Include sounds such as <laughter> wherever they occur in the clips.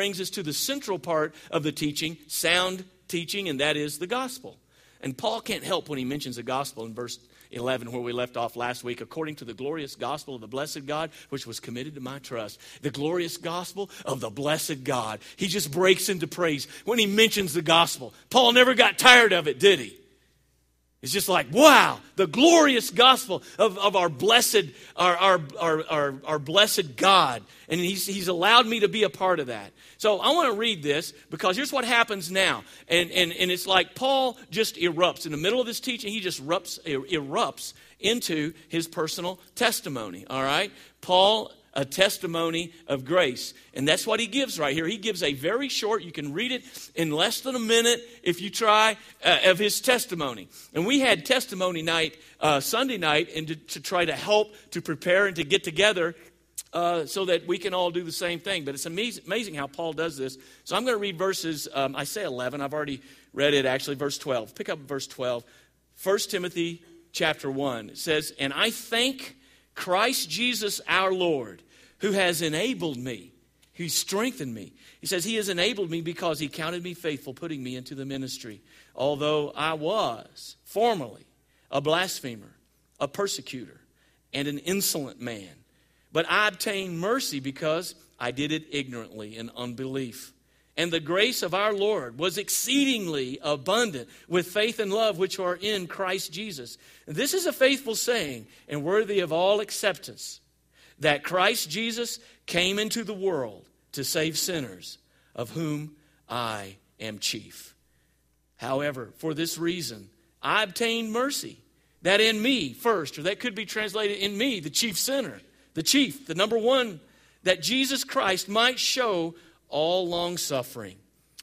brings us to the central part of the teaching, sound teaching, and that is the gospel. And Paul can't help when he mentions the gospel in verse 11, where we left off last week, according to the glorious gospel of the blessed God, which was committed to my trust. The glorious gospel of the blessed God. He just breaks into praise when he mentions the gospel. Paul never got tired of it, did he? It's just like, wow, the glorious gospel of, of our blessed, our, our, our, our, our blessed God. And he's, he's allowed me to be a part of that. So I want to read this because here's what happens now. And, and, and it's like Paul just erupts. In the middle of this teaching, he just erupts, er, erupts into his personal testimony. All right? Paul a testimony of grace. And that's what he gives right here. He gives a very short, you can read it in less than a minute if you try, uh, of his testimony. And we had testimony night uh, Sunday night and to, to, try to help, to prepare, and to get together uh, so that we can all do the same thing. But it's amazing, amazing how Paul does this. So I'm going to read verses, um, I say 11, I've already read it actually, verse 12. Pick up verse 12. 1 Timothy chapter 1. It says, And I thank Christ Jesus our Lord, who has enabled me, who strengthened me. He says, He has enabled me because He counted me faithful, putting me into the ministry. Although I was formerly a blasphemer, a persecutor, and an insolent man. But I obtained mercy because I did it ignorantly in unbelief. And the grace of our Lord was exceedingly abundant with faith and love which are in Christ Jesus. This is a faithful saying and worthy of all acceptance that Christ Jesus came into the world to save sinners, of whom I am chief. However, for this reason, I obtained mercy, that in me first, or that could be translated in me, the chief sinner, the chief, the number one, that Jesus Christ might show all long suffering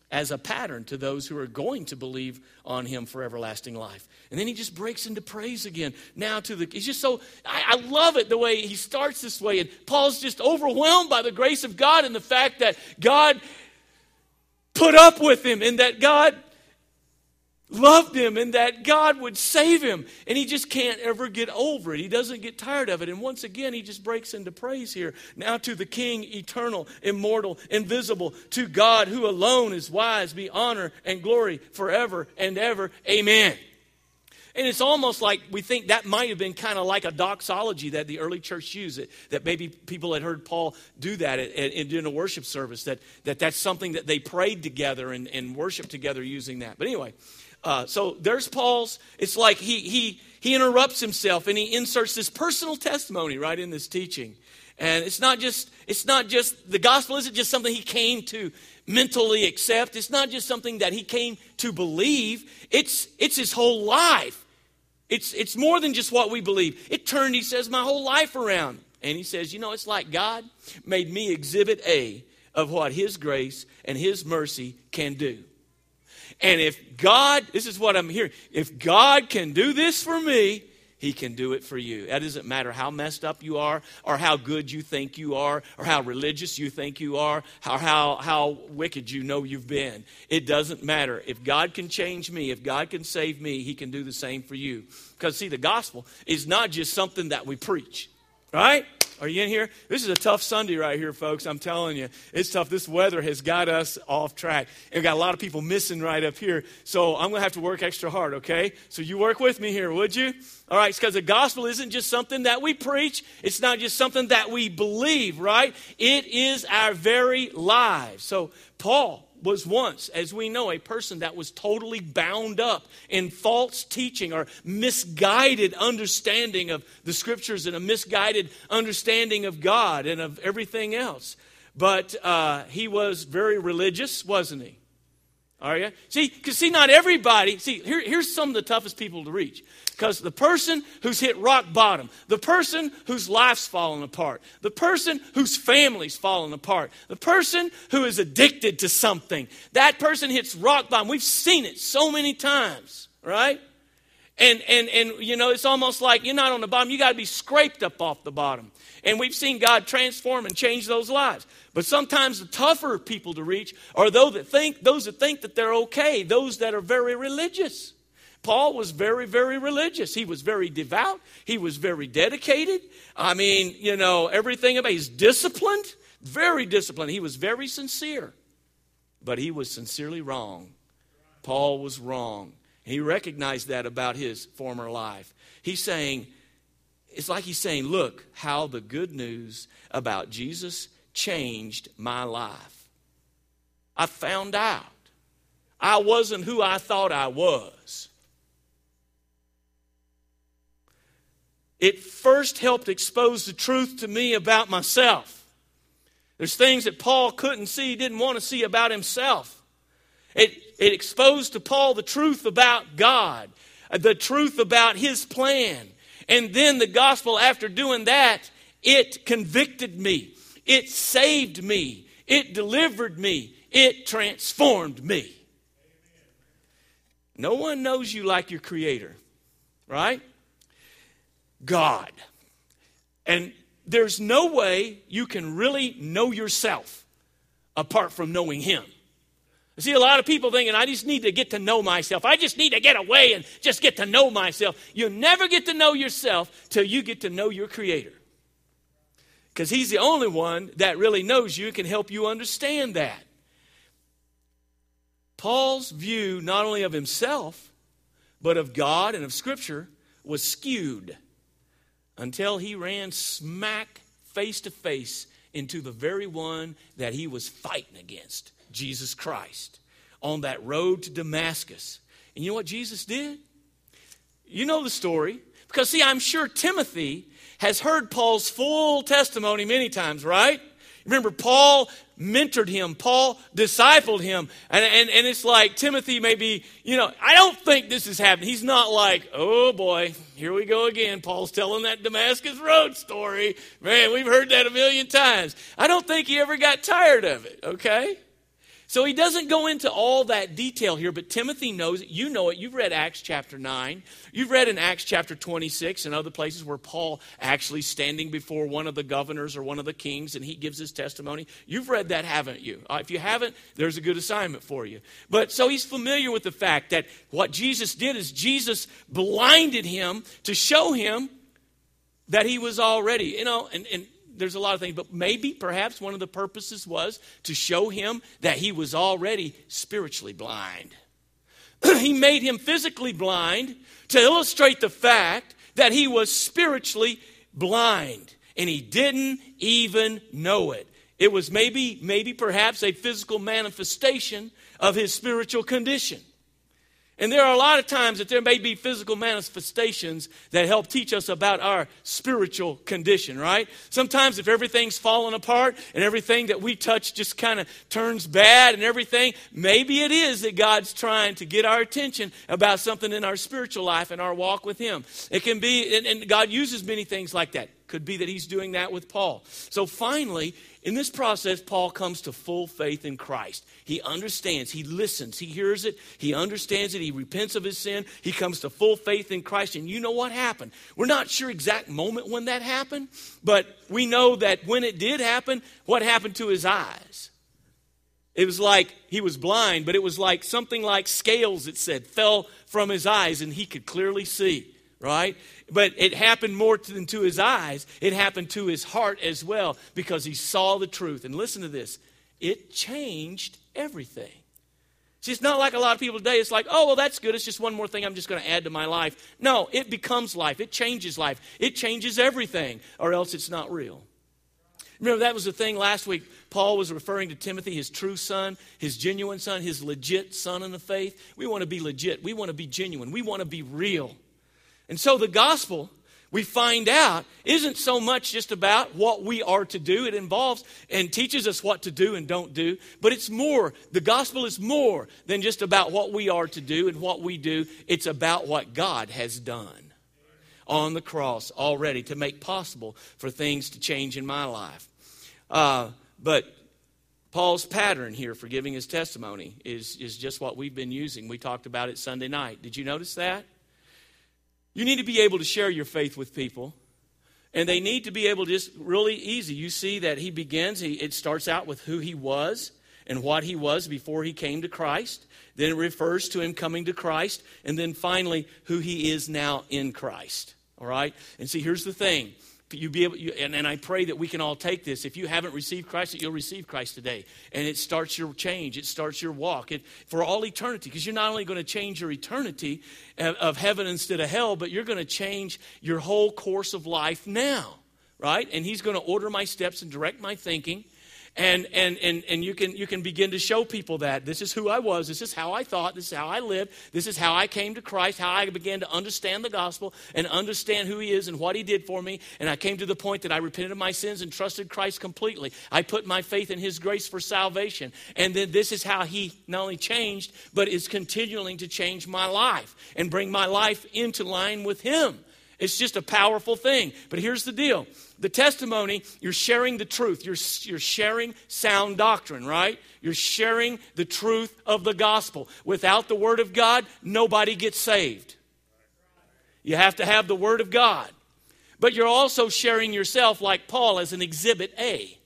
as a pattern to those who are going to believe on him for everlasting life. And then he just breaks into praise again. Now to the he's just so I, I, love it the way he starts this way. And Paul's just overwhelmed by the grace of God and the fact that God put up with him and that God loved him and that God would save him. And he just can't ever get over it. He doesn't get tired of it. And once again, he just breaks into praise here. Now to the King, eternal, immortal, invisible, to God who alone is wise, be honor and glory forever and ever. Amen. And it's almost like we think that might have been kind of like a doxology that the early church used, it, that maybe people had heard Paul do that in a worship service, that, that that's something that they prayed together and, and worshiped together using that. But anyway, uh, so there's Paul's. It's like he, he, he interrupts himself and he inserts this personal testimony right in this teaching. And it's not just, it's not just, the gospel isn't just something he came to mentally accept. It's not just something that he came to believe. It's, it's his whole life. It's, it's more than just what we believe. It turned, he says, my whole life around. And he says, you know, it's like God made me exhibit A of what his grace and his mercy can do. And if God, this is what I'm hearing, if God can do this for me, he can do it for you. That doesn't matter how messed up you are, or how good you think you are, or how religious you think you are, or how, how wicked you know you've been. It doesn't matter. If God can change me, if God can save me, He can do the same for you. Because, see, the gospel is not just something that we preach, right? Are you in here? This is a tough Sunday right here, folks. I'm telling you. It's tough. This weather has got us off track. And we got a lot of people missing right up here. So I'm going to have to work extra hard, okay? So you work with me here, would you? All right, because the gospel isn't just something that we preach, it's not just something that we believe, right? It is our very lives. So Paul, was once, as we know, a person that was totally bound up in false teaching or misguided understanding of the scriptures and a misguided understanding of God and of everything else. But uh, he was very religious, wasn't he? Are you? See, because see, not everybody, see, here, here's some of the toughest people to reach. Because the person who's hit rock bottom, the person whose life's fallen apart, the person whose family's fallen apart, the person who is addicted to something, that person hits rock bottom. We've seen it so many times, right? And, and, and you know, it's almost like you're not on the bottom, you got to be scraped up off the bottom. And we've seen God transform and change those lives. But sometimes the tougher people to reach are those that think, those that think that they're okay, those that are very religious. Paul was very, very religious. He was very devout. He was very dedicated. I mean, you know, everything about he's disciplined, very disciplined. He was very sincere. But he was sincerely wrong. Paul was wrong. He recognized that about his former life. He's saying, it's like he's saying, look how the good news about Jesus changed my life. I found out I wasn't who I thought I was. It first helped expose the truth to me about myself. There's things that Paul couldn't see, didn't want to see about himself. It, it exposed to Paul the truth about God, the truth about his plan. And then the gospel, after doing that, it convicted me, it saved me, it delivered me, it transformed me. No one knows you like your creator, right? God. And there's no way you can really know yourself apart from knowing Him. See a lot of people thinking, I just need to get to know myself. I just need to get away and just get to know myself. You'll never get to know yourself till you get to know your Creator. Because He's the only one that really knows you and can help you understand that. Paul's view, not only of himself, but of God and of Scripture, was skewed until he ran smack face to face into the very one that he was fighting against Jesus Christ on that road to Damascus. And you know what Jesus did? You know the story. Because, see, I'm sure Timothy has heard Paul's full testimony many times, right? Remember, Paul mentored him, Paul discipled him. And, and, and it's like Timothy may be, you know, I don't think this is happening. He's not like, oh boy, here we go again. Paul's telling that Damascus Road story. Man, we've heard that a million times. I don't think he ever got tired of it, okay? So he doesn't go into all that detail here, but Timothy knows it. You know it. You've read Acts chapter 9. You've read in Acts chapter 26 and other places where Paul actually standing before one of the governors or one of the kings and he gives his testimony. You've read that, haven't you? Uh, if you haven't, there's a good assignment for you. But so he's familiar with the fact that what Jesus did is Jesus blinded him to show him that he was already, you know, and, and there's a lot of things, but maybe perhaps one of the purposes was to show him that he was already spiritually blind. <clears throat> he made him physically blind to illustrate the fact that he was spiritually blind and he didn't even know it. It was maybe, maybe perhaps a physical manifestation of his spiritual condition. And there are a lot of times that there may be physical manifestations that help teach us about our spiritual condition, right? Sometimes if everything's falling apart and everything that we touch just kind of turns bad and everything, maybe it is that God's trying to get our attention about something in our spiritual life and our walk with Him. It can be, and, and God uses many things like that. Could be that He's doing that with Paul. So finally, in this process, Paul comes to full faith in Christ. He understands, he listens, he hears it, he understands it, he repents of his sin, he comes to full faith in Christ. And you know what happened? We're not sure exact moment when that happened, but we know that when it did happen, what happened to his eyes? It was like he was blind, but it was like something like scales, it said, fell from his eyes and he could clearly see right? But it happened more than to his eyes, it happened to his heart as well because he saw the truth. And listen to this it changed everything. See, it's not like a lot of people today. It's like, oh, well, that's good. It's just one more thing I'm just going to add to my life. No, it becomes life. It changes life. It changes everything, or else it's not real. Remember, that was the thing last week. Paul was referring to Timothy, his true son, his genuine son, his legit son in the faith. We want to be legit. We want to be genuine. We want to be real. And so the gospel, we find out, isn't so much just about what we are to do. It involves and teaches us what to do and don't do, but it's more. The gospel is more than just about what we are to do and what we do. It's about what God has done on the cross already to make possible for things to change in my life. Uh, but Paul's pattern here for giving his testimony is, is just what we've been using. We talked about it Sunday night. Did you notice that? You need to be able to share your faith with people. And they need to be able to just really easy. You see that he begins, he, it starts out with who he was and what he was before he came to Christ. Then it refers to him coming to Christ. And then finally, who he is now in Christ. All right? And see, here's the thing you be able, you, and, and I pray that we can all take this. If you haven't received Christ, that you'll receive Christ today. And it starts your change, it starts your walk it, for all eternity. Because you're not only going to change your eternity of, of heaven instead of hell, but you're going to change your whole course of life now, right? And He's going to order my steps and direct my thinking and and and, and you can you can begin to show people that this is who i was this is how i thought this is how i lived this is how i came to christ how i began to understand the gospel and understand who he is and what he did for me. And i came to the point that i repented of my sins and trusted christ completely. I put my faith in his grace for salvation. And then this is how he not only changed but is continuing to change my life and bring my life into line with him. It's just a powerful thing. But here's the deal the testimony, you're sharing the truth. You're, you're sharing sound doctrine, right? You're sharing the truth of the gospel. Without the Word of God, nobody gets saved. You have to have the Word of God. But you're also sharing yourself, like Paul, as an exhibit A.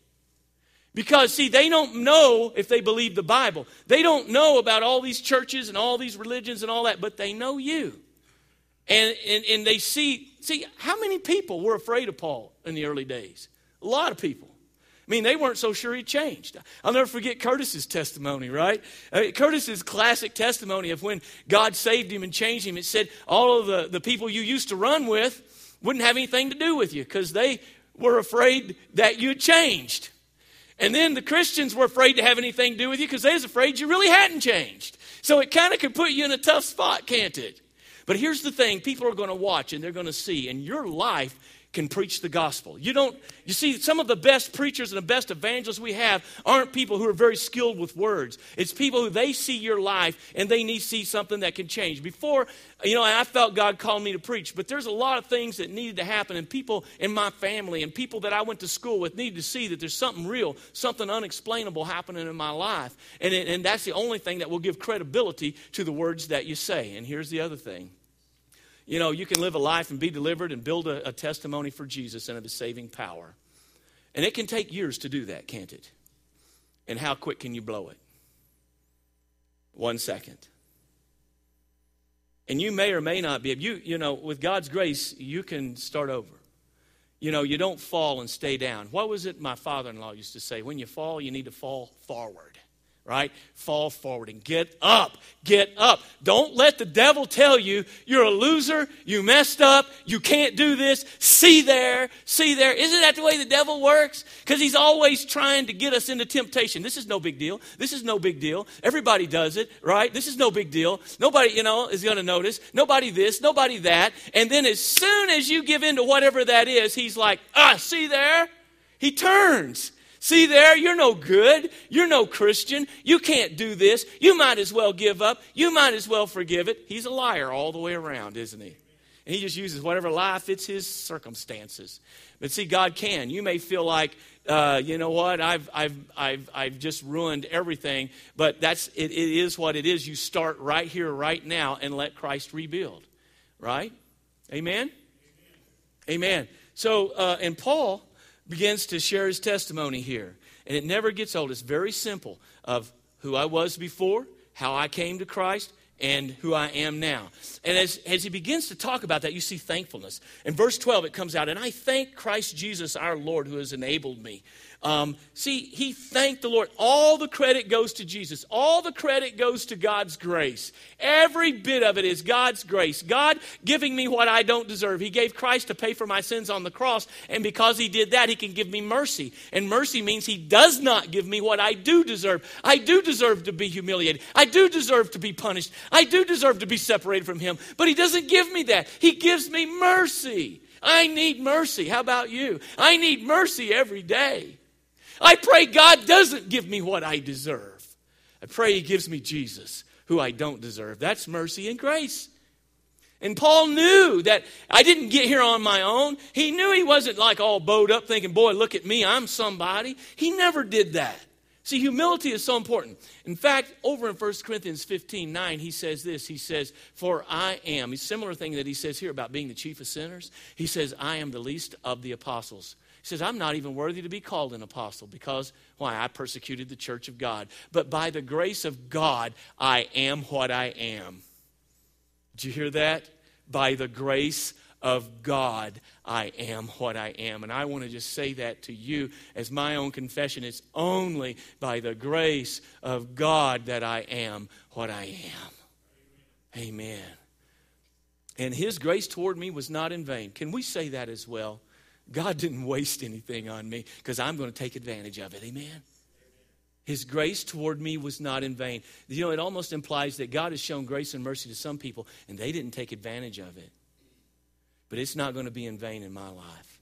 Because, see, they don't know if they believe the Bible. They don't know about all these churches and all these religions and all that, but they know you. And, and, and they see, see, how many people were afraid of Paul in the early days? A lot of people. I mean, they weren't so sure he changed. I'll never forget Curtis's testimony, right? Uh, Curtis's classic testimony of when God saved him and changed him. It said all of the, the people you used to run with wouldn't have anything to do with you because they were afraid that you'd changed. And then the Christians were afraid to have anything to do with you because they was afraid you really hadn't changed. So it kind of could put you in a tough spot, can't it? But here's the thing people are going to watch and they're going to see, and your life can preach the gospel. You don't, you see, some of the best preachers and the best evangelists we have aren't people who are very skilled with words. It's people who they see your life and they need to see something that can change. Before, you know, I felt God called me to preach, but there's a lot of things that needed to happen, and people in my family and people that I went to school with needed to see that there's something real, something unexplainable happening in my life. And, and that's the only thing that will give credibility to the words that you say. And here's the other thing you know, you can live a life and be delivered and build a, a testimony for Jesus and of his saving power. And it can take years to do that, can't it? And how quick can you blow it? One second. And you may or may not be. You, you know, with God's grace, you can start over. You know, you don't fall and stay down. What was it my father in law used to say? When you fall, you need to fall forward right? Fall forward and get up. Get up. Don't let the devil tell you you're a loser, you messed up, you can't do this. See there, see there. Isn't that the way the devil works? Because he's always trying to get us into temptation. This is no big deal. This is no big deal. Everybody does it, right? This is no big deal. Nobody, you know, is going to notice. Nobody this, nobody that. And then as soon as you give in to whatever that is, he's like, ah, see there? He turns. See there, you're no good. You're no Christian. You can't do this. You might as well give up. You might as well forgive it. He's a liar all the way around, isn't he? And he just uses whatever lie fits his circumstances. But see, God can. You may feel like, uh, you know what, I've, I've, I've, I've just ruined everything, but that's, it, it is what it is. You start right here, right now, and let Christ rebuild. Right? Amen? Amen. So, uh, and Paul, begins to share his testimony here. And it never gets old. It's very simple of who I was before, how I came to Christ, and who I am now. And as, as he begins to talk about that, you see thankfulness. In verse 12, it comes out, and I thank Christ Jesus our Lord who has enabled me um, see, he thanked the Lord. All the credit goes to Jesus. All the credit goes to God's grace. Every bit of it is God's grace. God giving me what I don't deserve. He gave Christ to pay for my sins on the cross, and because He did that, He can give me mercy. And mercy means He does not give me what I do deserve. I do deserve to be humiliated. I do deserve to be punished. I do deserve to be separated from Him. But He doesn't give me that. He gives me mercy. I need mercy. How about you? I need mercy every day. I pray God doesn't give me what I deserve. I pray He gives me Jesus, who I don't deserve. That's mercy and grace. And Paul knew that I didn't get here on my own. He knew he wasn't like all bowed up thinking, boy, look at me, I'm somebody. He never did that. See, humility is so important. In fact, over in 1 Corinthians 15 9, he says this. He says, For I am, a similar thing that he says here about being the chief of sinners. He says, I am the least of the apostles. He says, I'm not even worthy to be called an apostle because, why? I persecuted the church of God. But by the grace of God, I am what I am. Did you hear that? By the grace of God, I am what I am. And I want to just say that to you as my own confession. It's only by the grace of God that I am what I am. Amen. And his grace toward me was not in vain. Can we say that as well? God didn't waste anything on me because I'm going to take advantage of it. Amen. His grace toward me was not in vain. You know, it almost implies that God has shown grace and mercy to some people and they didn't take advantage of it. But it's not going to be in vain in my life.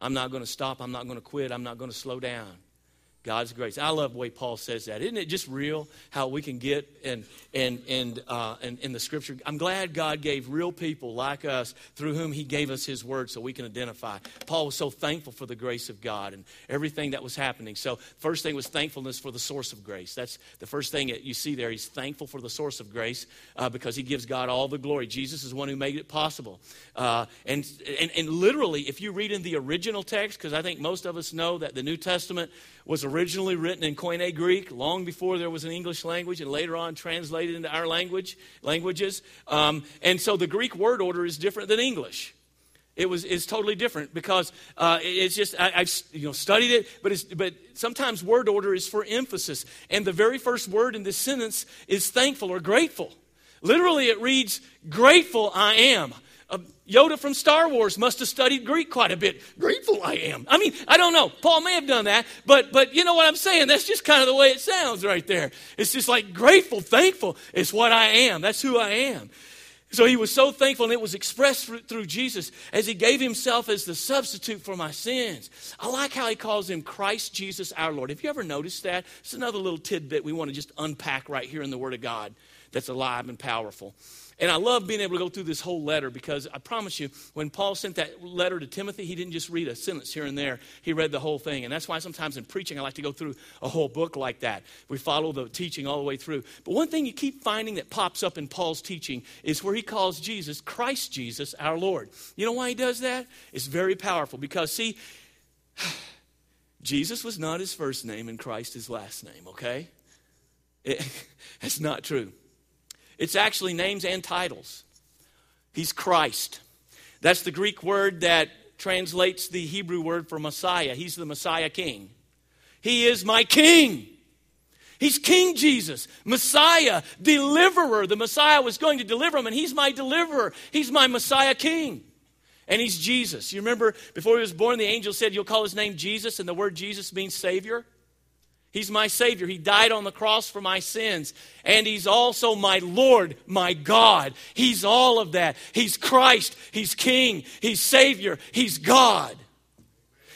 I'm not going to stop. I'm not going to quit. I'm not going to slow down. God's grace. I love the way Paul says that. Isn't it just real how we can get and and and uh, and in the scripture? I'm glad God gave real people like us through whom He gave us His word, so we can identify. Paul was so thankful for the grace of God and everything that was happening. So first thing was thankfulness for the source of grace. That's the first thing that you see there. He's thankful for the source of grace uh, because He gives God all the glory. Jesus is one who made it possible. Uh, and, and and literally, if you read in the original text, because I think most of us know that the New Testament was originally written in Koine Greek long before there was an English language and later on translated into our language languages. Um, and so the Greek word order is different than English. It was it's totally different because uh, it's just I, have you know studied it, but it's but sometimes word order is for emphasis, and the very first word in this sentence is thankful or grateful. Literally, it reads, "Grateful I am." Uh, Yoda from Star Wars must have studied Greek quite a bit. Grateful I am. I mean, I don't know. Paul may have done that, but but you know what I'm saying? That's just kind of the way it sounds right there. It's just like grateful, thankful. It's what I am. That's who I am. So he was so thankful, and it was expressed through Jesus as he gave himself as the substitute for my sins. I like how he calls him Christ Jesus our Lord. Have you ever noticed that? It's another little tidbit we want to just unpack right here in the Word of God that's alive and powerful. And I love being able to go through this whole letter because I promise you, when Paul sent that letter to Timothy, he didn't just read a sentence here and there. He read the whole thing. And that's why sometimes in preaching, I like to go through a whole book like that. We follow the teaching all the way through. But one thing you keep finding that pops up in Paul's teaching is where he calls Jesus, Christ Jesus, our Lord. You know why he does that? It's very powerful because, see, <sighs> Jesus was not his first name and Christ his last name, okay? It, <laughs> that's not true. It's actually names and titles. He's Christ. That's the Greek word that translates the Hebrew word for Messiah. He's the Messiah King. He is my King. He's King Jesus, Messiah, deliverer. The Messiah was going to deliver him, and he's my deliverer. He's my Messiah King. And he's Jesus. You remember before he was born, the angel said, You'll call his name Jesus, and the word Jesus means Savior. He's my Savior. He died on the cross for my sins. And He's also my Lord, my God. He's all of that. He's Christ. He's King. He's Savior. He's God.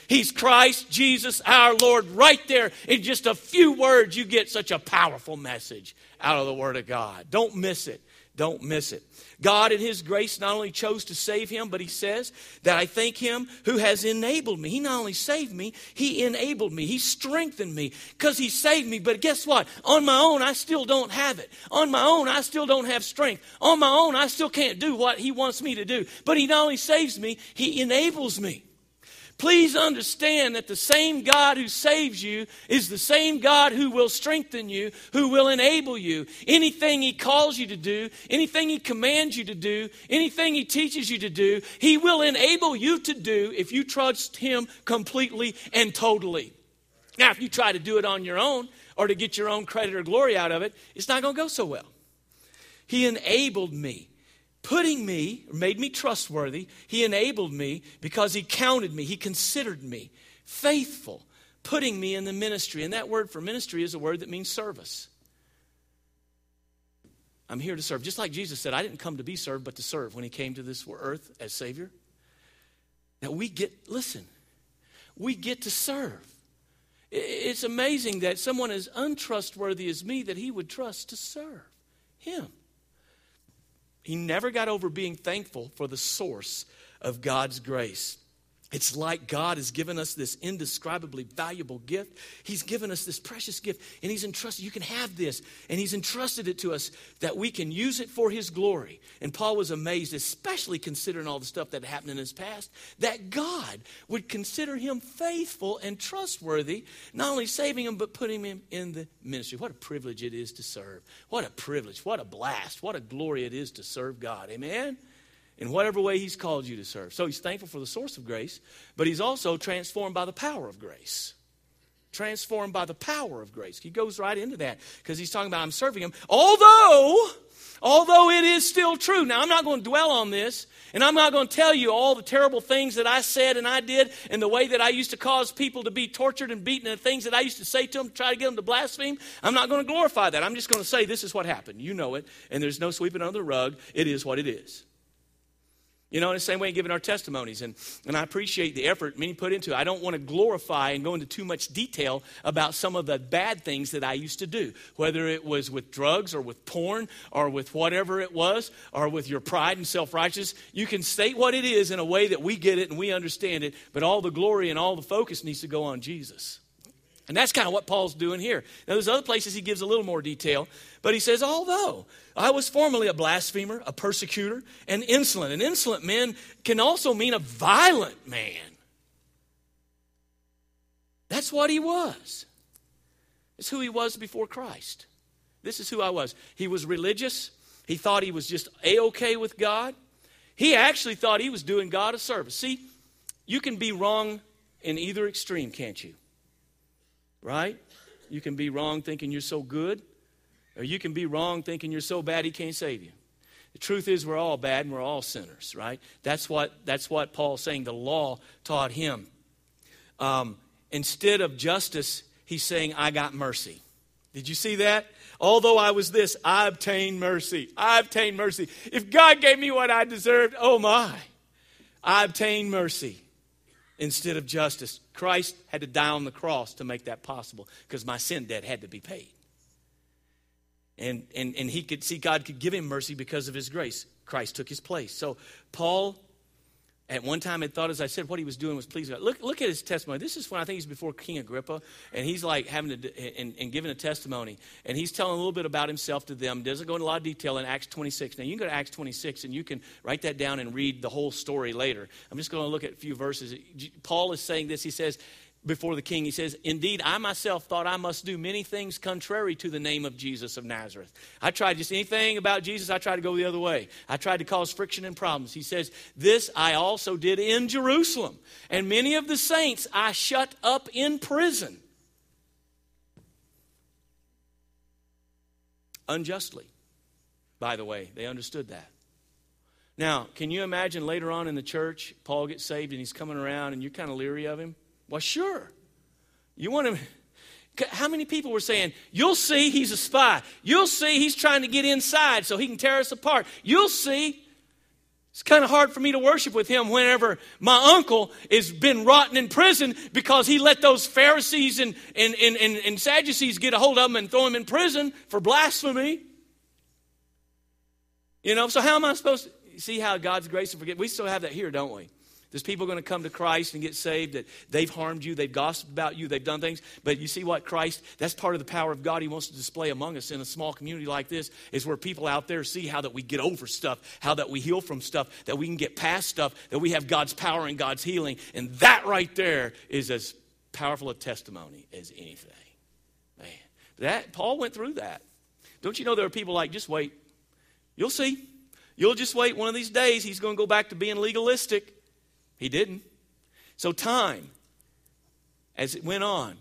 He's Christ, Jesus, our Lord. Right there, in just a few words, you get such a powerful message out of the Word of God. Don't miss it. Don't miss it. God, in His grace, not only chose to save him, but He says that I thank Him who has enabled me. He not only saved me, He enabled me. He strengthened me because He saved me. But guess what? On my own, I still don't have it. On my own, I still don't have strength. On my own, I still can't do what He wants me to do. But He not only saves me, He enables me. Please understand that the same God who saves you is the same God who will strengthen you, who will enable you. Anything He calls you to do, anything He commands you to do, anything He teaches you to do, He will enable you to do if you trust Him completely and totally. Now, if you try to do it on your own or to get your own credit or glory out of it, it's not going to go so well. He enabled me putting me, made me trustworthy. He enabled me because He counted me, He considered me faithful, putting me in the ministry. And that word for ministry is a word that means service. I'm here to serve. Just like Jesus said, I didn't come to be served, but to serve when He came to this earth as Savior. Now we get, listen, we get to serve. It's amazing that someone as untrustworthy as me that He would trust to serve Him. He never got over being thankful for the source of God's grace. It's like God has given us this indescribably valuable gift. He's given us this precious gift, and He's entrusted, you can have this, and He's entrusted it to us that we can use it for His glory. And Paul was amazed, especially considering all the stuff that happened in his past, that God would consider him faithful and trustworthy, not only saving him, but putting him in the ministry. What a privilege it is to serve. What a privilege. What a blast. What a glory it is to serve God. Amen? In whatever way He's called you to serve. So He's thankful for the source of grace, but He's also transformed by the power of grace. Transformed by the power of grace. He goes right into that because He's talking about I'm serving Him. Although, although it is still true. Now, I'm not going to dwell on this and I'm not going to tell you all the terrible things that I said and I did and the way that I used to cause people to be tortured and beaten and the things that I used to say to them to try to get them to blaspheme. I'm not going to glorify that. I'm just going to say this is what happened. You know it, and there's no sweeping under the rug. It is what it is. You know, in the same way in giving our testimonies. And, and I appreciate the effort many put into it. I don't want to glorify and go into too much detail about some of the bad things that I used to do, whether it was with drugs or with porn or with whatever it was or with your pride and self righteousness. You can state what it is in a way that we get it and we understand it, but all the glory and all the focus needs to go on Jesus. And that's kind of what Paul's doing here. Now, there's other places he gives a little more detail, but he says, although I was formerly a blasphemer, a persecutor, and insolent. An insolent man can also mean a violent man. That's what he was. It's who he was before Christ. This is who I was. He was religious. He thought he was just A OK with God. He actually thought he was doing God a service. See, you can be wrong in either extreme, can't you? Right? You can be wrong thinking you're so good, or you can be wrong thinking you're so bad he can't save you. The truth is, we're all bad and we're all sinners, right? That's what, that's what Paul's saying. The law taught him. Um, instead of justice, he's saying, I got mercy. Did you see that? Although I was this, I obtained mercy. I obtained mercy. If God gave me what I deserved, oh my, I obtained mercy instead of justice. Christ had to die on the cross to make that possible because my sin debt had to be paid. And, and, and he could see God could give him mercy because of his grace. Christ took his place. So Paul at one time had thought, as I said, what he was doing was pleasing God. Look, look at his testimony. This is when I think he's before King Agrippa, and he's like having to, and, and giving a testimony. And he's telling a little bit about himself to them. Doesn't go into a lot of detail in Acts 26. Now, you can go to Acts 26 and you can write that down and read the whole story later. I'm just going to look at a few verses. Paul is saying this. He says, before the king. He says, Indeed, I myself thought I must do many things contrary to the name of Jesus of Nazareth. I tried just anything about Jesus, I tried to go the other way. I tried to cause friction and problems. He says, This I also did in Jerusalem. And many of the saints I shut up in prison. Unjustly, by the way. They understood that. Now, can you imagine later on in the church, Paul gets saved and he's coming around and you're kind of leery of him? Well, sure. You want to. How many people were saying, You'll see he's a spy. You'll see he's trying to get inside so he can tear us apart. You'll see. It's kind of hard for me to worship with him whenever my uncle has been rotten in prison because he let those Pharisees and, and, and, and, and Sadducees get a hold of him and throw him in prison for blasphemy. You know, so how am I supposed to see how God's grace and forgive? We still have that here, don't we? There's people going to come to Christ and get saved that they've harmed you, they've gossiped about you, they've done things. But you see what? Christ, that's part of the power of God He wants to display among us in a small community like this, is where people out there see how that we get over stuff, how that we heal from stuff, that we can get past stuff, that we have God's power and God's healing. And that right there is as powerful a testimony as anything. Man, that Paul went through that. Don't you know there are people like, just wait. You'll see. You'll just wait. One of these days, he's going to go back to being legalistic. He didn't. So, time, as it went on,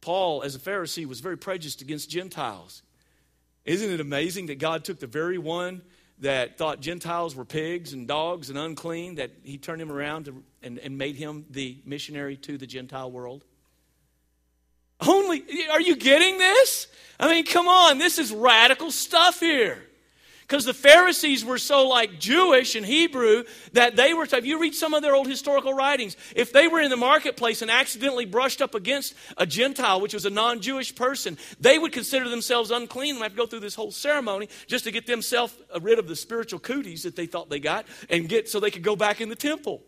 Paul, as a Pharisee, was very prejudiced against Gentiles. Isn't it amazing that God took the very one that thought Gentiles were pigs and dogs and unclean, that he turned him around to, and, and made him the missionary to the Gentile world? Only, are you getting this? I mean, come on, this is radical stuff here. Because the Pharisees were so like Jewish and Hebrew that they were, if you read some of their old historical writings, if they were in the marketplace and accidentally brushed up against a Gentile, which was a non Jewish person, they would consider themselves unclean and have to go through this whole ceremony just to get themselves rid of the spiritual cooties that they thought they got and get so they could go back in the temple.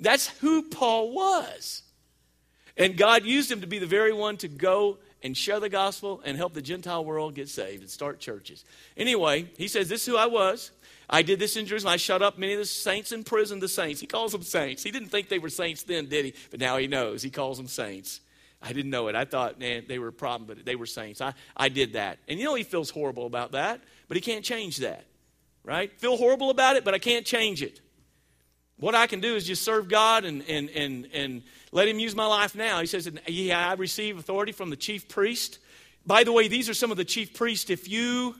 That's who Paul was. And God used him to be the very one to go and share the gospel and help the Gentile world get saved and start churches. Anyway, he says, This is who I was. I did this in Jerusalem. I shut up many of the saints in prison, the saints. He calls them saints. He didn't think they were saints then, did he? But now he knows. He calls them saints. I didn't know it. I thought, man, they were a problem, but they were saints. I, I did that. And you know, he feels horrible about that, but he can't change that, right? Feel horrible about it, but I can't change it. What I can do is just serve God and, and, and, and let Him use my life now. He says, Yeah, I receive authority from the chief priest. By the way, these are some of the chief priests. If you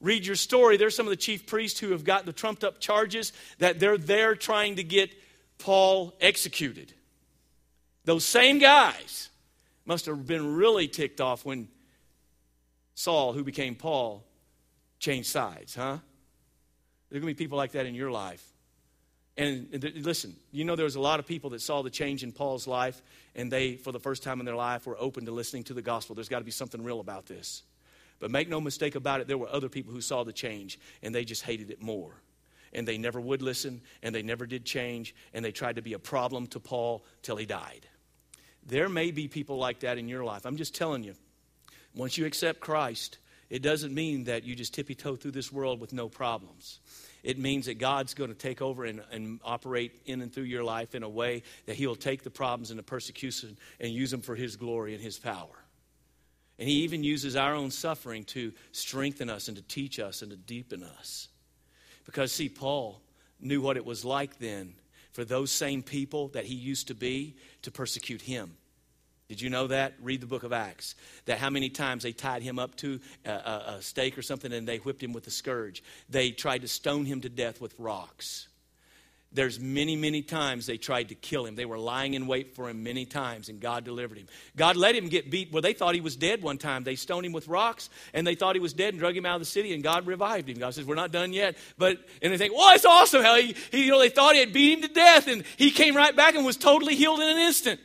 read your story, there's some of the chief priests who have got the trumped up charges that they're there trying to get Paul executed. Those same guys must have been really ticked off when Saul, who became Paul, changed sides, huh? There are going to be people like that in your life. And listen, you know there was a lot of people that saw the change in Paul's life, and they, for the first time in their life, were open to listening to the gospel. There's got to be something real about this. But make no mistake about it, there were other people who saw the change, and they just hated it more. And they never would listen, and they never did change, and they tried to be a problem to Paul till he died. There may be people like that in your life. I'm just telling you, once you accept Christ, it doesn't mean that you just tippy toe through this world with no problems. It means that God's going to take over and, and, operate in and through your life in a way that He'll take the problems and the persecution and use them for His glory and His power. And He even uses our own suffering to strengthen us and to teach us and to deepen us. Because, see, Paul knew what it was like then for those same people that he used to be to persecute him. Did you know that? Read the book of Acts. That how many times they tied him up to a, a, a stake or something and they whipped him with a scourge. They tried to stone him to death with rocks. There's many, many times they tried to kill him. They were lying in wait for him many times, and God delivered him. God let him get beat. Well, they thought he was dead one time. They stoned him with rocks, and they thought he was dead and drug him out of the city, and God revived him. God says, We're not done yet. But and they think, Well, it's awesome how he, he you know, they thought he had beat him to death, and he came right back and was totally healed in an instant.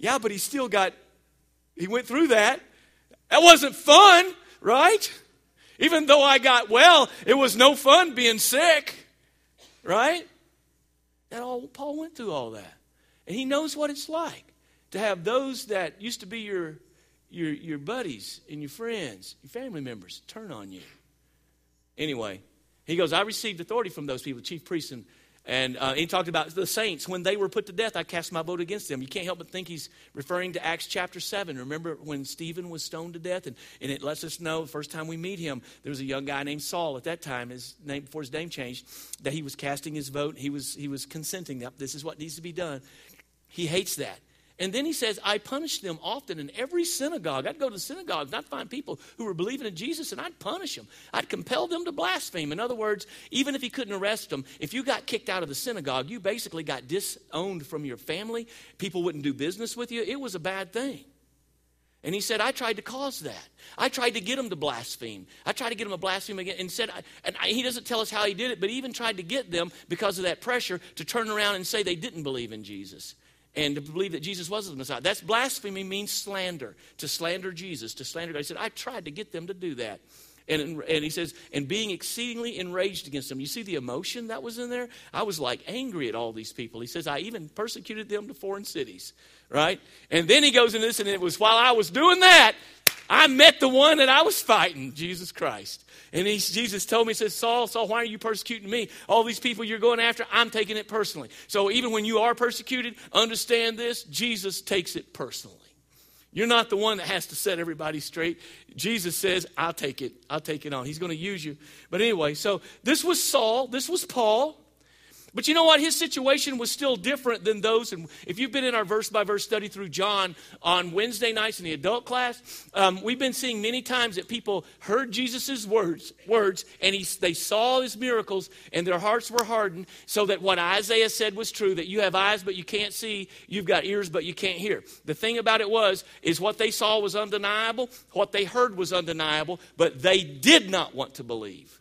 Yeah, but he still got, he went through that. That wasn't fun, right? Even though I got well, it was no fun being sick, right? That all Paul went through all that. And he knows what it's like to have those that used to be your your your buddies and your friends, your family members turn on you. Anyway, he goes, I received authority from those people, chief priests and and uh, he talked about the saints. When they were put to death, I cast my vote against them. You can't help but think he's referring to Acts chapter 7. Remember when Stephen was stoned to death? And, and it lets us know the first time we meet him, there was a young guy named Saul at that time, his name, before his name changed, that he was casting his vote. He was, he was consenting that this is what needs to be done. He hates that. And then he says, I punished them often in every synagogue. I'd go to the synagogue and I'd find people who were believing in Jesus and I'd punish them. I'd compel them to blaspheme. In other words, even if he couldn't arrest them, if you got kicked out of the synagogue, you basically got disowned from your family. People wouldn't do business with you. It was a bad thing. And he said, I tried to cause that. I tried to get him to blaspheme. I tried to get him to blaspheme again. And said, and he doesn't tell us how he did it, but he even tried to get them, because of that pressure, to turn around and say they didn't believe in Jesus and to believe that Jesus was the Messiah. That's blasphemy means slander, to slander Jesus, to slander God. He said, I tried to get them to do that. And, and he says, and being exceedingly enraged against them. You see the emotion that was in there? I was like angry at all these people. He says, I even persecuted them to foreign cities, right? And then he goes into this, and it was while I was doing that, I met the one that I was fighting, Jesus Christ. And he, Jesus told me, he says, Saul, Saul, why are you persecuting me? All these people you're going after, I'm taking it personally. So even when you are persecuted, understand this Jesus takes it personally. You're not the one that has to set everybody straight. Jesus says, I'll take it. I'll take it on. He's going to use you. But anyway, so this was Saul. This was Paul. But you know what? His situation was still different than those. And if you've been in our verse by verse study through John on Wednesday nights in the adult class, um, we've been seeing many times that people heard Jesus' words, words, and he, they saw his miracles, and their hearts were hardened, so that what Isaiah said was true: that you have eyes but you can't see, you've got ears but you can't hear. The thing about it was, is what they saw was undeniable, what they heard was undeniable, but they did not want to believe.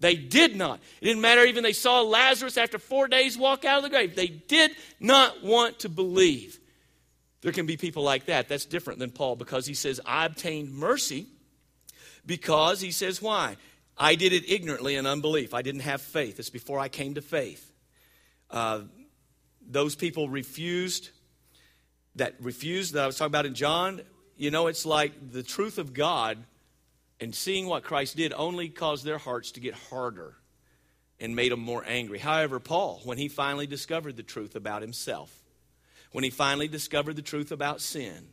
They did not. It didn't matter even they saw Lazarus after four days walk out of the grave. They did not want to believe. There can be people like that. That's different than Paul because he says, I obtained mercy because he says, why? I did it ignorantly in unbelief. I didn't have faith. It's before I came to faith. Uh, those people refused, that refused, that I was talking about in John, you know, it's like the truth of God and seeing what Christ did only caused their hearts to get harder and made them more angry. However, Paul, when he finally discovered the truth about himself, when he finally discovered the truth about sin,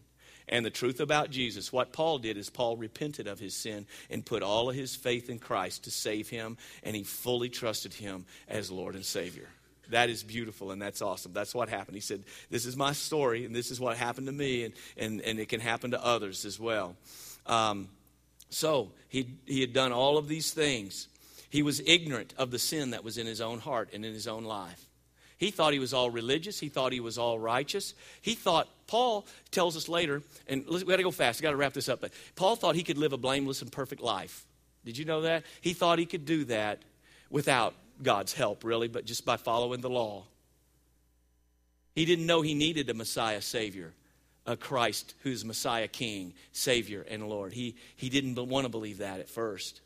And the truth about Jesus, what Paul did is Paul repented of his sin and put all of his faith in Christ to save him, and he fully trusted him as Lord and Savior. That is beautiful and that's awesome. That's what happened. He said, This is my story, and this is what happened to me, and, and, and it can happen to others as well. Um, so he, he had done all of these things. He was ignorant of the sin that was in his own heart and in his own life. He thought he was all religious. He thought he was all righteous. He thought, Paul tells us later, and we got to go fast. we got to wrap this up. But Paul thought he could live a blameless and perfect life. Did you know that? He thought he could do that without God's help, really, but just by following the law. He didn't know he needed a Messiah Savior, a Christ who's Messiah King, Savior, and Lord. He, he didn't want to believe that at first.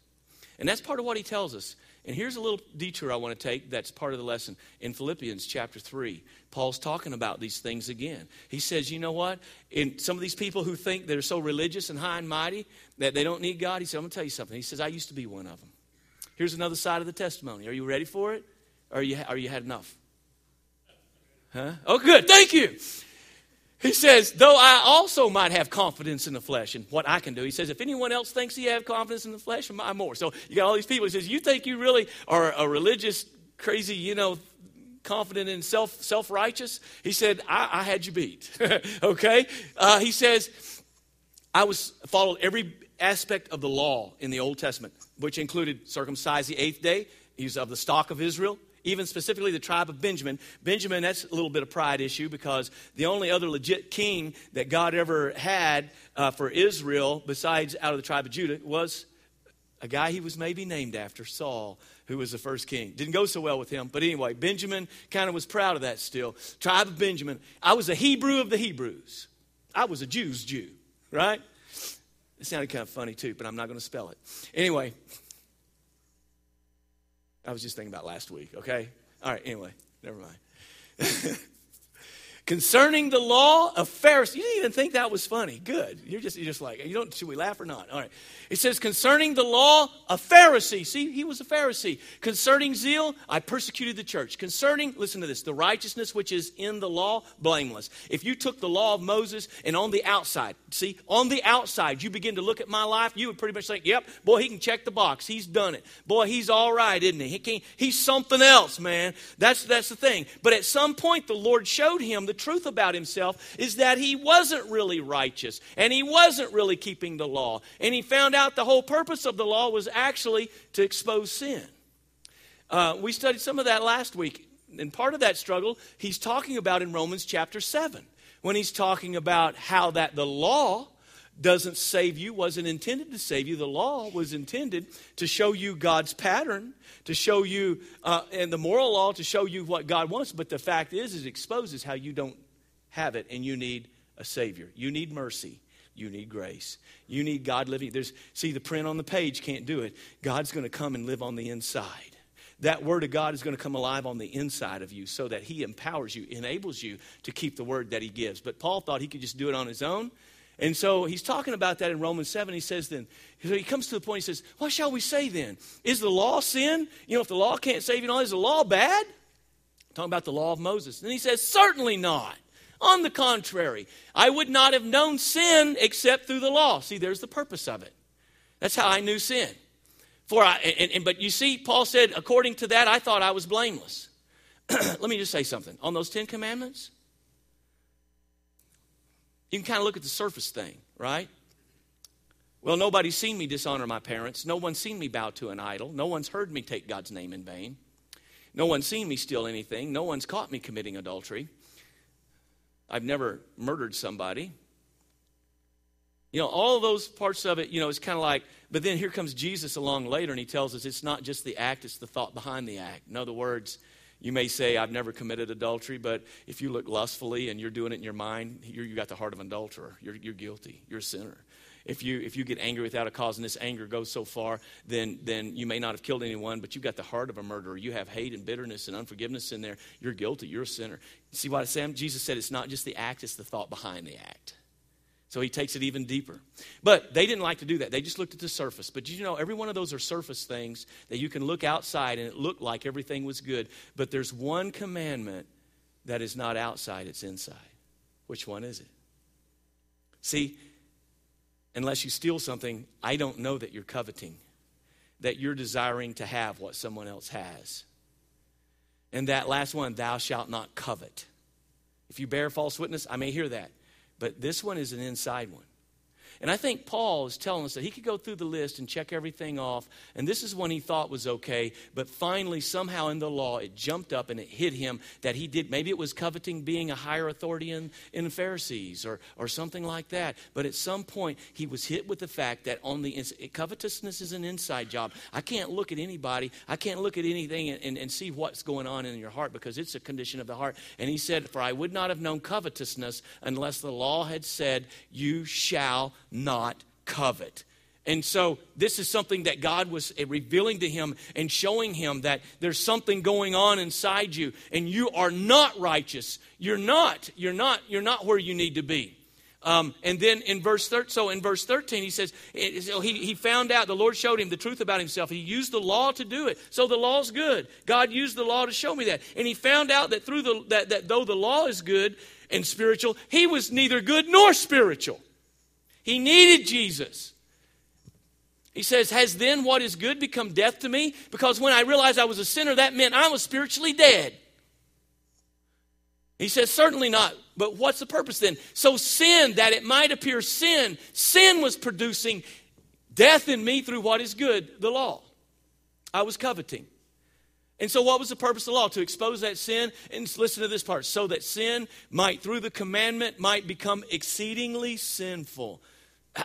And that's part of what he tells us. And here's a little detour I want to take that's part of the lesson. In Philippians chapter 3, Paul's talking about these things again. He says, you know what? In some of these people who think they're so religious and high and mighty that they don't need God, he said, I'm going to tell you something. He says, I used to be one of them. Here's another side of the testimony. Are you ready for it? Or are you, are you had enough? Huh? Oh, good. Thank you. He says, though I also might have confidence in the flesh and what I can do. He says, if anyone else thinks he have confidence in the flesh, am I more? So you got all these people. He says, you think you really are a religious, crazy, you know, confident in self self righteous? He said, I, I had you beat. <laughs> okay. Uh, he says, I was followed every aspect of the law in the Old Testament, which included circumcised the eighth day. He's of the stock of Israel even specifically the tribe of Benjamin. Benjamin, that's a little bit of pride issue because the only other legit king that God ever had uh, for Israel, besides out of the tribe of Judah, was a guy he was maybe named after, Saul, who was the first king. Didn't go so well with him, but anyway, Benjamin kind of was proud of that still. Tribe of Benjamin. I was a Hebrew of the Hebrews. I was a Jew's Jew, right? It sounded kind of funny too, but I'm not going to spell it. Anyway, I was just thinking about last week, okay? All right, anyway, never mind. <laughs> Concerning the law of Pharisees, you didn't even think that was funny. Good. You're just, you're just like, you don't, should we laugh or not? All right. It says, concerning the law of Pharisee. See, he was a Pharisee. Concerning zeal, I persecuted the church. Concerning, listen to this, the righteousness which is in the law, blameless. If you took the law of Moses and on the outside, see, on the outside, you begin to look at my life, you would pretty much think, yep, boy, he can check the box. He's done it. Boy, he's all right, isn't he? he he's something else, man. That's, that's the thing. But at some point, the Lord showed him the truth about himself is that he wasn't really righteous and he wasn't really keeping the law. And he found out the whole purpose of the law was actually to expose sin. Uh, we studied some of that last week. And part of that struggle he's talking about in Romans chapter 7 when he's talking about how that the law doesn't save you, wasn't intended to save you. The law was intended to show you God's pattern, to show you, uh, and the moral law to show you what God wants. But the fact is, it exposes how you don't have it, and you need a Savior. You need mercy. You need grace. You need God living. There's see the print on the page can't do it. God's going to come and live on the inside. That word of God is going to come alive on the inside of you so that he empowers you, enables you to keep the word that he gives. But Paul thought he could just do it on his own. And so he's talking about that in Romans 7. He says then, so he comes to the point, he says, What shall we say then? Is the law sin? You know, if the law can't save you, is the law bad? Talking about the law of Moses. And he says, Certainly not. On the contrary, I would not have known sin except through the law. See, there's the purpose of it. That's how I knew sin. For I, and, and, but you see, Paul said, according to that, I thought I was blameless. <clears throat> Let me just say something. On those Ten Commandments, you can kind of look at the surface thing, right? Well, nobody's seen me dishonor my parents. No one's seen me bow to an idol. No one's heard me take God's name in vain. No one's seen me steal anything. No one's caught me committing adultery. I've never murdered somebody. You know, all those parts of it, you know, it's kind of like, but then here comes Jesus along later and he tells us it's not just the act, it's the thought behind the act. In other words, you may say, I've never committed adultery, but if you look lustfully and you're doing it in your mind, you got the heart of an adulterer. You're, you're guilty. You're a sinner. If you, if you get angry without a cause and this anger goes so far, then, then you may not have killed anyone, but you've got the heart of a murderer. You have hate and bitterness and unforgiveness in there. You're guilty. You're a sinner. See what I said? Jesus said it's not just the act, it's the thought behind the act. So he takes it even deeper. But they didn't like to do that. They just looked at the surface. But you know, every one of those are surface things that you can look outside and it looked like everything was good. But there's one commandment that is not outside, it's inside. Which one is it? See, unless you steal something, I don't know that you're coveting, that you're desiring to have what someone else has. And that last one, thou shalt not covet. If you bear false witness, I may hear that. But this one is an inside one. And I think Paul is telling us that he could go through the list and check everything off, and this is one he thought was okay, but finally, somehow in the law, it jumped up and it hit him that he did. Maybe it was coveting being a higher authority in, in Pharisees or, or something like that. But at some point, he was hit with the fact that on the covetousness is an inside job. I can't look at anybody, I can't look at anything and, and, and see what's going on in your heart because it's a condition of the heart. And he said, For I would not have known covetousness unless the law had said, You shall not covet. And so, this is something that God was uh, revealing to him and showing him that there's something going on inside you, and you are not righteous. You're not. You're not. You're not where you need to be. Um, and then in verse 13, so in verse 13, he says, eh, eh, so he, he found out, the Lord showed him the truth about himself. He used the law to do it. So the law's good. God used the law to show me that. And he found out that through the, that, that though the law is good and spiritual, he was neither good nor spiritual. He needed Jesus. He says, Has then what is good become death to me? Because when I realized I was a sinner, that meant I was spiritually dead. He says, Certainly not. But what's the purpose then? So, sin, that it might appear sin, sin was producing death in me through what is good, the law. I was coveting. And so, what was the purpose of the law? To expose that sin. And listen to this part so that sin might, through the commandment, might become exceedingly sinful.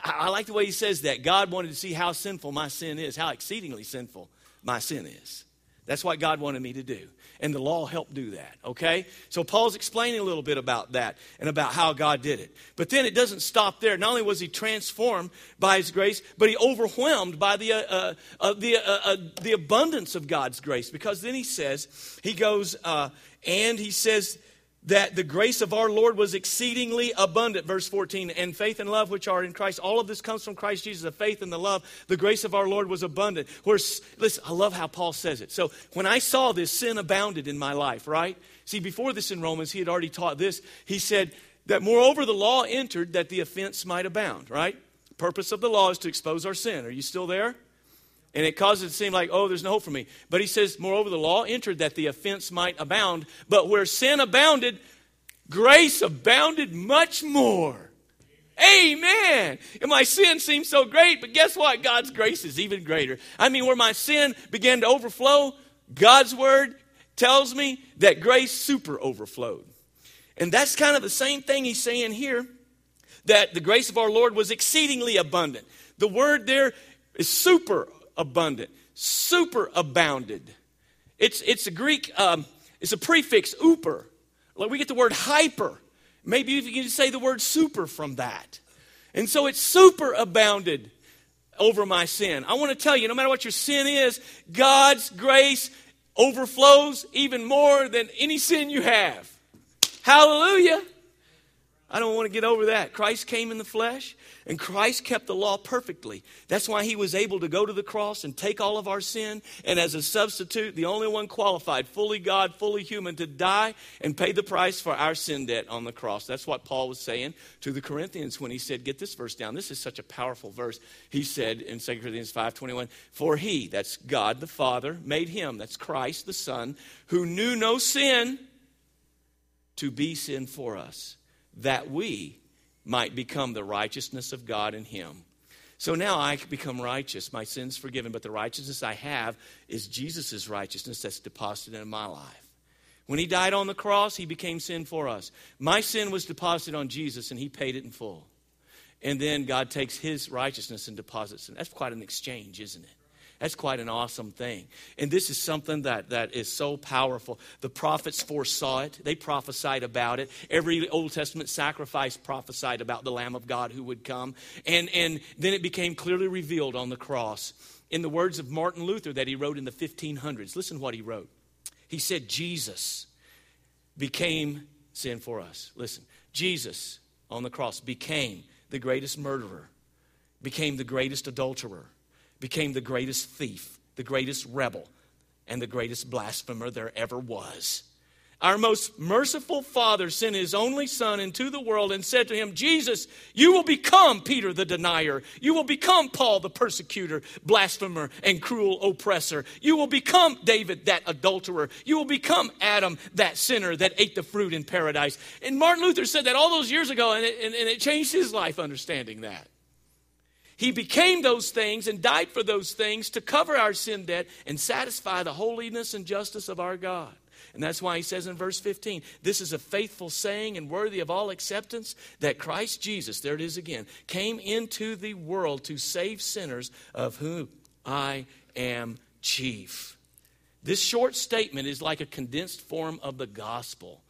I like the way he says that. God wanted to see how sinful my sin is, how exceedingly sinful my sin is. That's what God wanted me to do. And the law helped do that, okay? So Paul's explaining a little bit about that and about how God did it. But then it doesn't stop there. Not only was he transformed by his grace, but he overwhelmed by the, uh, uh, the, uh, uh, the abundance of God's grace. Because then he says, he goes, uh, and he says, that the grace of our Lord was exceedingly abundant. Verse 14, and faith and love which are in Christ. All of this comes from Christ Jesus, the faith and the love. The grace of our Lord was abundant. Where, listen, I love how Paul says it. So when I saw this, sin abounded in my life, right? See, before this in Romans, he had already taught this. He said that moreover the law entered that the offense might abound, right? Purpose of the law is to expose our sin. Are you still there? And it causes it to seem like, oh, there's no hope for me. But he says, moreover, the law entered that the offense might abound. But where sin abounded, grace abounded much more. Amen. And my sin seems so great, but guess what? God's grace is even greater. I mean, where my sin began to overflow, God's word tells me that grace super overflowed. And that's kind of the same thing he's saying here that the grace of our Lord was exceedingly abundant. The word there is super abundant, super abounded. It's, it's a Greek, um, it's a prefix, uper. Like we get the word hyper. Maybe you can say the word super from that. And so it's super abounded over my sin. I want to tell you, no matter what your sin is, God's grace overflows even more than any sin you have. Hallelujah. I don't want to get over that. Christ came in the flesh, and Christ kept the law perfectly. That's why he was able to go to the cross and take all of our sin, and as a substitute, the only one qualified, fully God, fully human, to die and pay the price for our sin debt on the cross. That's what Paul was saying to the Corinthians when he said, Get this verse down. This is such a powerful verse. He said in 2 Corinthians 5:21, For he, that's God the Father, made him, that's Christ the Son, who knew no sin, to be sin for us that we might become the righteousness of God in him. So now I become righteous. My sin's forgiven, but the righteousness I have is Jesus' righteousness that's deposited in my life. When he died on the cross, he became sin for us. My sin was deposited on Jesus, and he paid it in full. And then God takes his righteousness and deposits it. That's quite an exchange, isn't it? That's quite an awesome thing. And this is something that, that is so powerful. The prophets foresaw it, they prophesied about it. Every Old Testament sacrifice prophesied about the Lamb of God who would come. And, and then it became clearly revealed on the cross. In the words of Martin Luther that he wrote in the 1500s, listen what he wrote. He said, Jesus became sin for us. Listen, Jesus on the cross became the greatest murderer, became the greatest adulterer became the greatest thief, the greatest rebel, and the greatest blasphemer there ever was. our most merciful Father sent his only Son into the world and said to him, Jesus, you will become Peter the denier. You will become Paul the persecutor, blasphemer, and cruel oppressor. You will become David that adulterer. You will become Adam that sinner that ate the fruit in paradise. And Martin Luther said that all those years ago, and it, and, and it changed his life understanding that. He became those things and died for those things to cover our sin debt and satisfy the holiness and justice of our God. And that's why he says in verse 15, This is a faithful saying and worthy of all acceptance that Christ Jesus, there it is again, came into the world to save sinners, of whom I am chief. This short statement is like a condensed form of the gospel.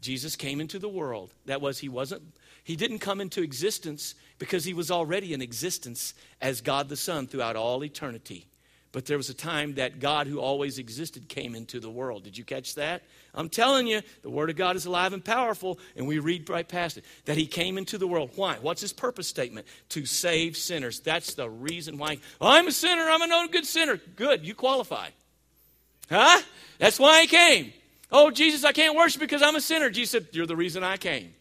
Jesus came into the world. That was, he wasn't, he didn't come into existence because he was already in existence as God the Son throughout all eternity. But there was a time that God, who always existed, came into the world. Did you catch that? I'm telling you, the Word of God is alive and powerful, and we read right past it. That He came into the world. Why? What's His purpose statement? To save sinners. That's the reason why. Oh, I'm a sinner. I'm a no good sinner. Good. You qualify. Huh? That's why He came. Oh, Jesus, I can't worship because I'm a sinner. Jesus said, You're the reason I came.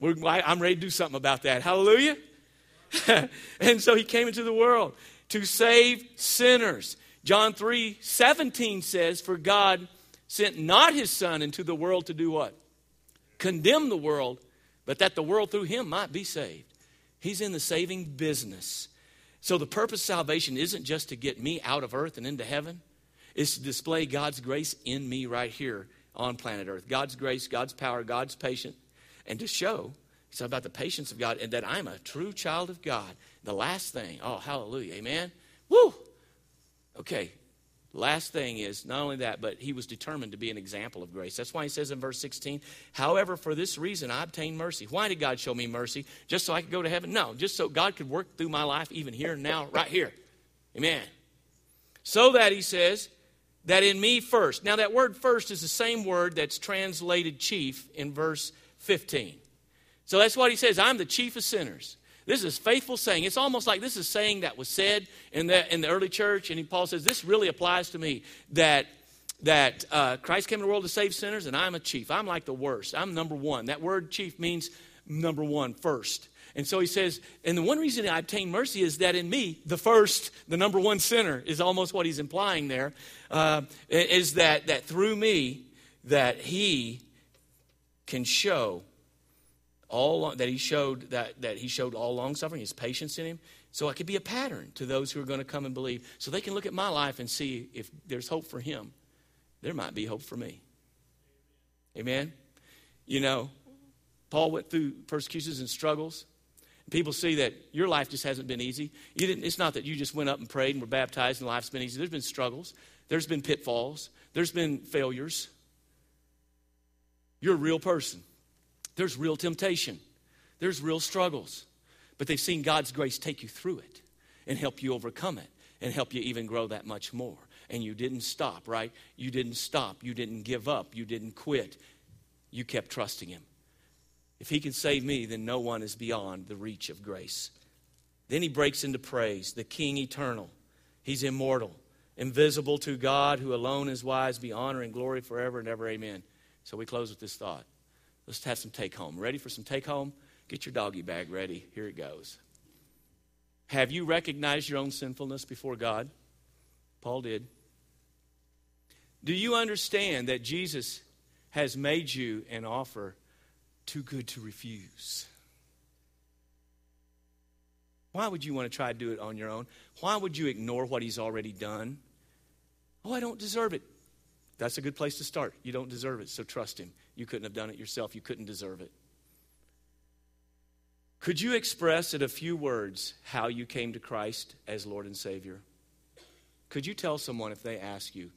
I'm ready to do something about that. Hallelujah. <laughs> and so He came into the world to save sinners. John 3 17 says, For God sent not his Son into the world to do what? Condemn the world, but that the world through him might be saved. He's in the saving business. So the purpose of salvation isn't just to get me out of earth and into heaven, it's to display God's grace in me right here on planet earth. God's grace, God's power, God's patience, and to show it's about the patience of God and that I'm a true child of God. The last thing, oh, hallelujah, amen. Woo! Okay, last thing is not only that, but he was determined to be an example of grace. That's why he says in verse 16, however, for this reason I obtained mercy. Why did God show me mercy? Just so I could go to heaven? No, just so God could work through my life even here and now, right here. Amen. So that he says, that in me first. Now, that word first is the same word that's translated chief in verse 15. So that's what he says I'm the chief of sinners. This is faithful saying. It's almost like this is saying that was said in the, in the early church. And Paul says, This really applies to me that, that uh, Christ came to the world to save sinners, and I'm a chief. I'm like the worst. I'm number one. That word chief means number one, first. And so he says, and the one reason I obtain mercy is that in me, the first, the number one sinner, is almost what he's implying there, uh, is that, that through me, that he can show all that he showed that, that he showed all long suffering, his patience in him. So it could be a pattern to those who are going to come and believe. So they can look at my life and see if there's hope for him. There might be hope for me. Amen. You know, Paul went through persecutions and struggles. People see that your life just hasn't been easy. It's not that you just went up and prayed and were baptized and life's been easy. There's been struggles. There's been pitfalls. There's been failures. You're a real person. There's real temptation, there's real struggles. But they've seen God's grace take you through it and help you overcome it and help you even grow that much more. And you didn't stop, right? You didn't stop. You didn't give up. You didn't quit. You kept trusting Him. If He can save me, then no one is beyond the reach of grace. Then He breaks into praise, the King eternal. He's immortal, invisible to God, who alone is wise, be honor and glory forever and ever. Amen. So we close with this thought. Let's have some take home. Ready for some take home? Get your doggy bag ready. Here it goes. Have you recognized your own sinfulness before God? Paul did. Do you understand that Jesus has made you an offer too good to refuse? Why would you want to try to do it on your own? Why would you ignore what he's already done? Oh, I don't deserve it. That's a good place to start. You don't deserve it, so trust him. You couldn't have done it yourself, you couldn't deserve it. Could you express in a few words how you came to Christ as Lord and Savior? Could you tell someone if they ask you,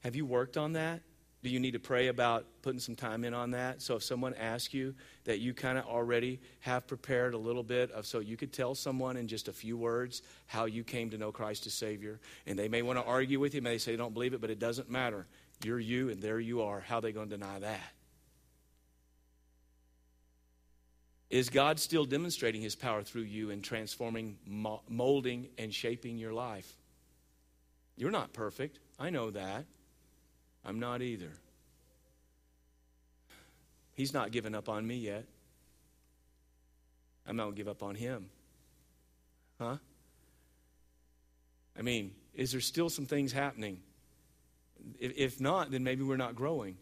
Have you worked on that? Do you need to pray about putting some time in on that? So if someone asks you that you kind of already have prepared a little bit of so you could tell someone in just a few words how you came to know Christ as Savior. And they may want to argue with you, may say they don't believe it, but it doesn't matter. You're you and there you are. How are they going to deny that? Is God still demonstrating his power through you and transforming, molding, and shaping your life? You're not perfect. I know that. I'm not either. He's not given up on me yet. I'm not going to give up on him. Huh? I mean, is there still some things happening? If, if not, then maybe we're not growing.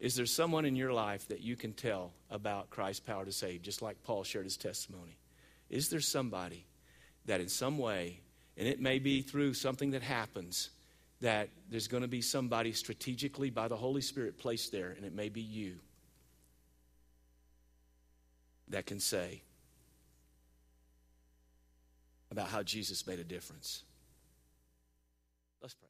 Is there someone in your life that you can tell about Christ's power to save, just like Paul shared his testimony? Is there somebody that in some way, and it may be through something that happens, that there's going to be somebody strategically by the Holy Spirit placed there, and it may be you, that can say about how Jesus made a difference? Let's pray.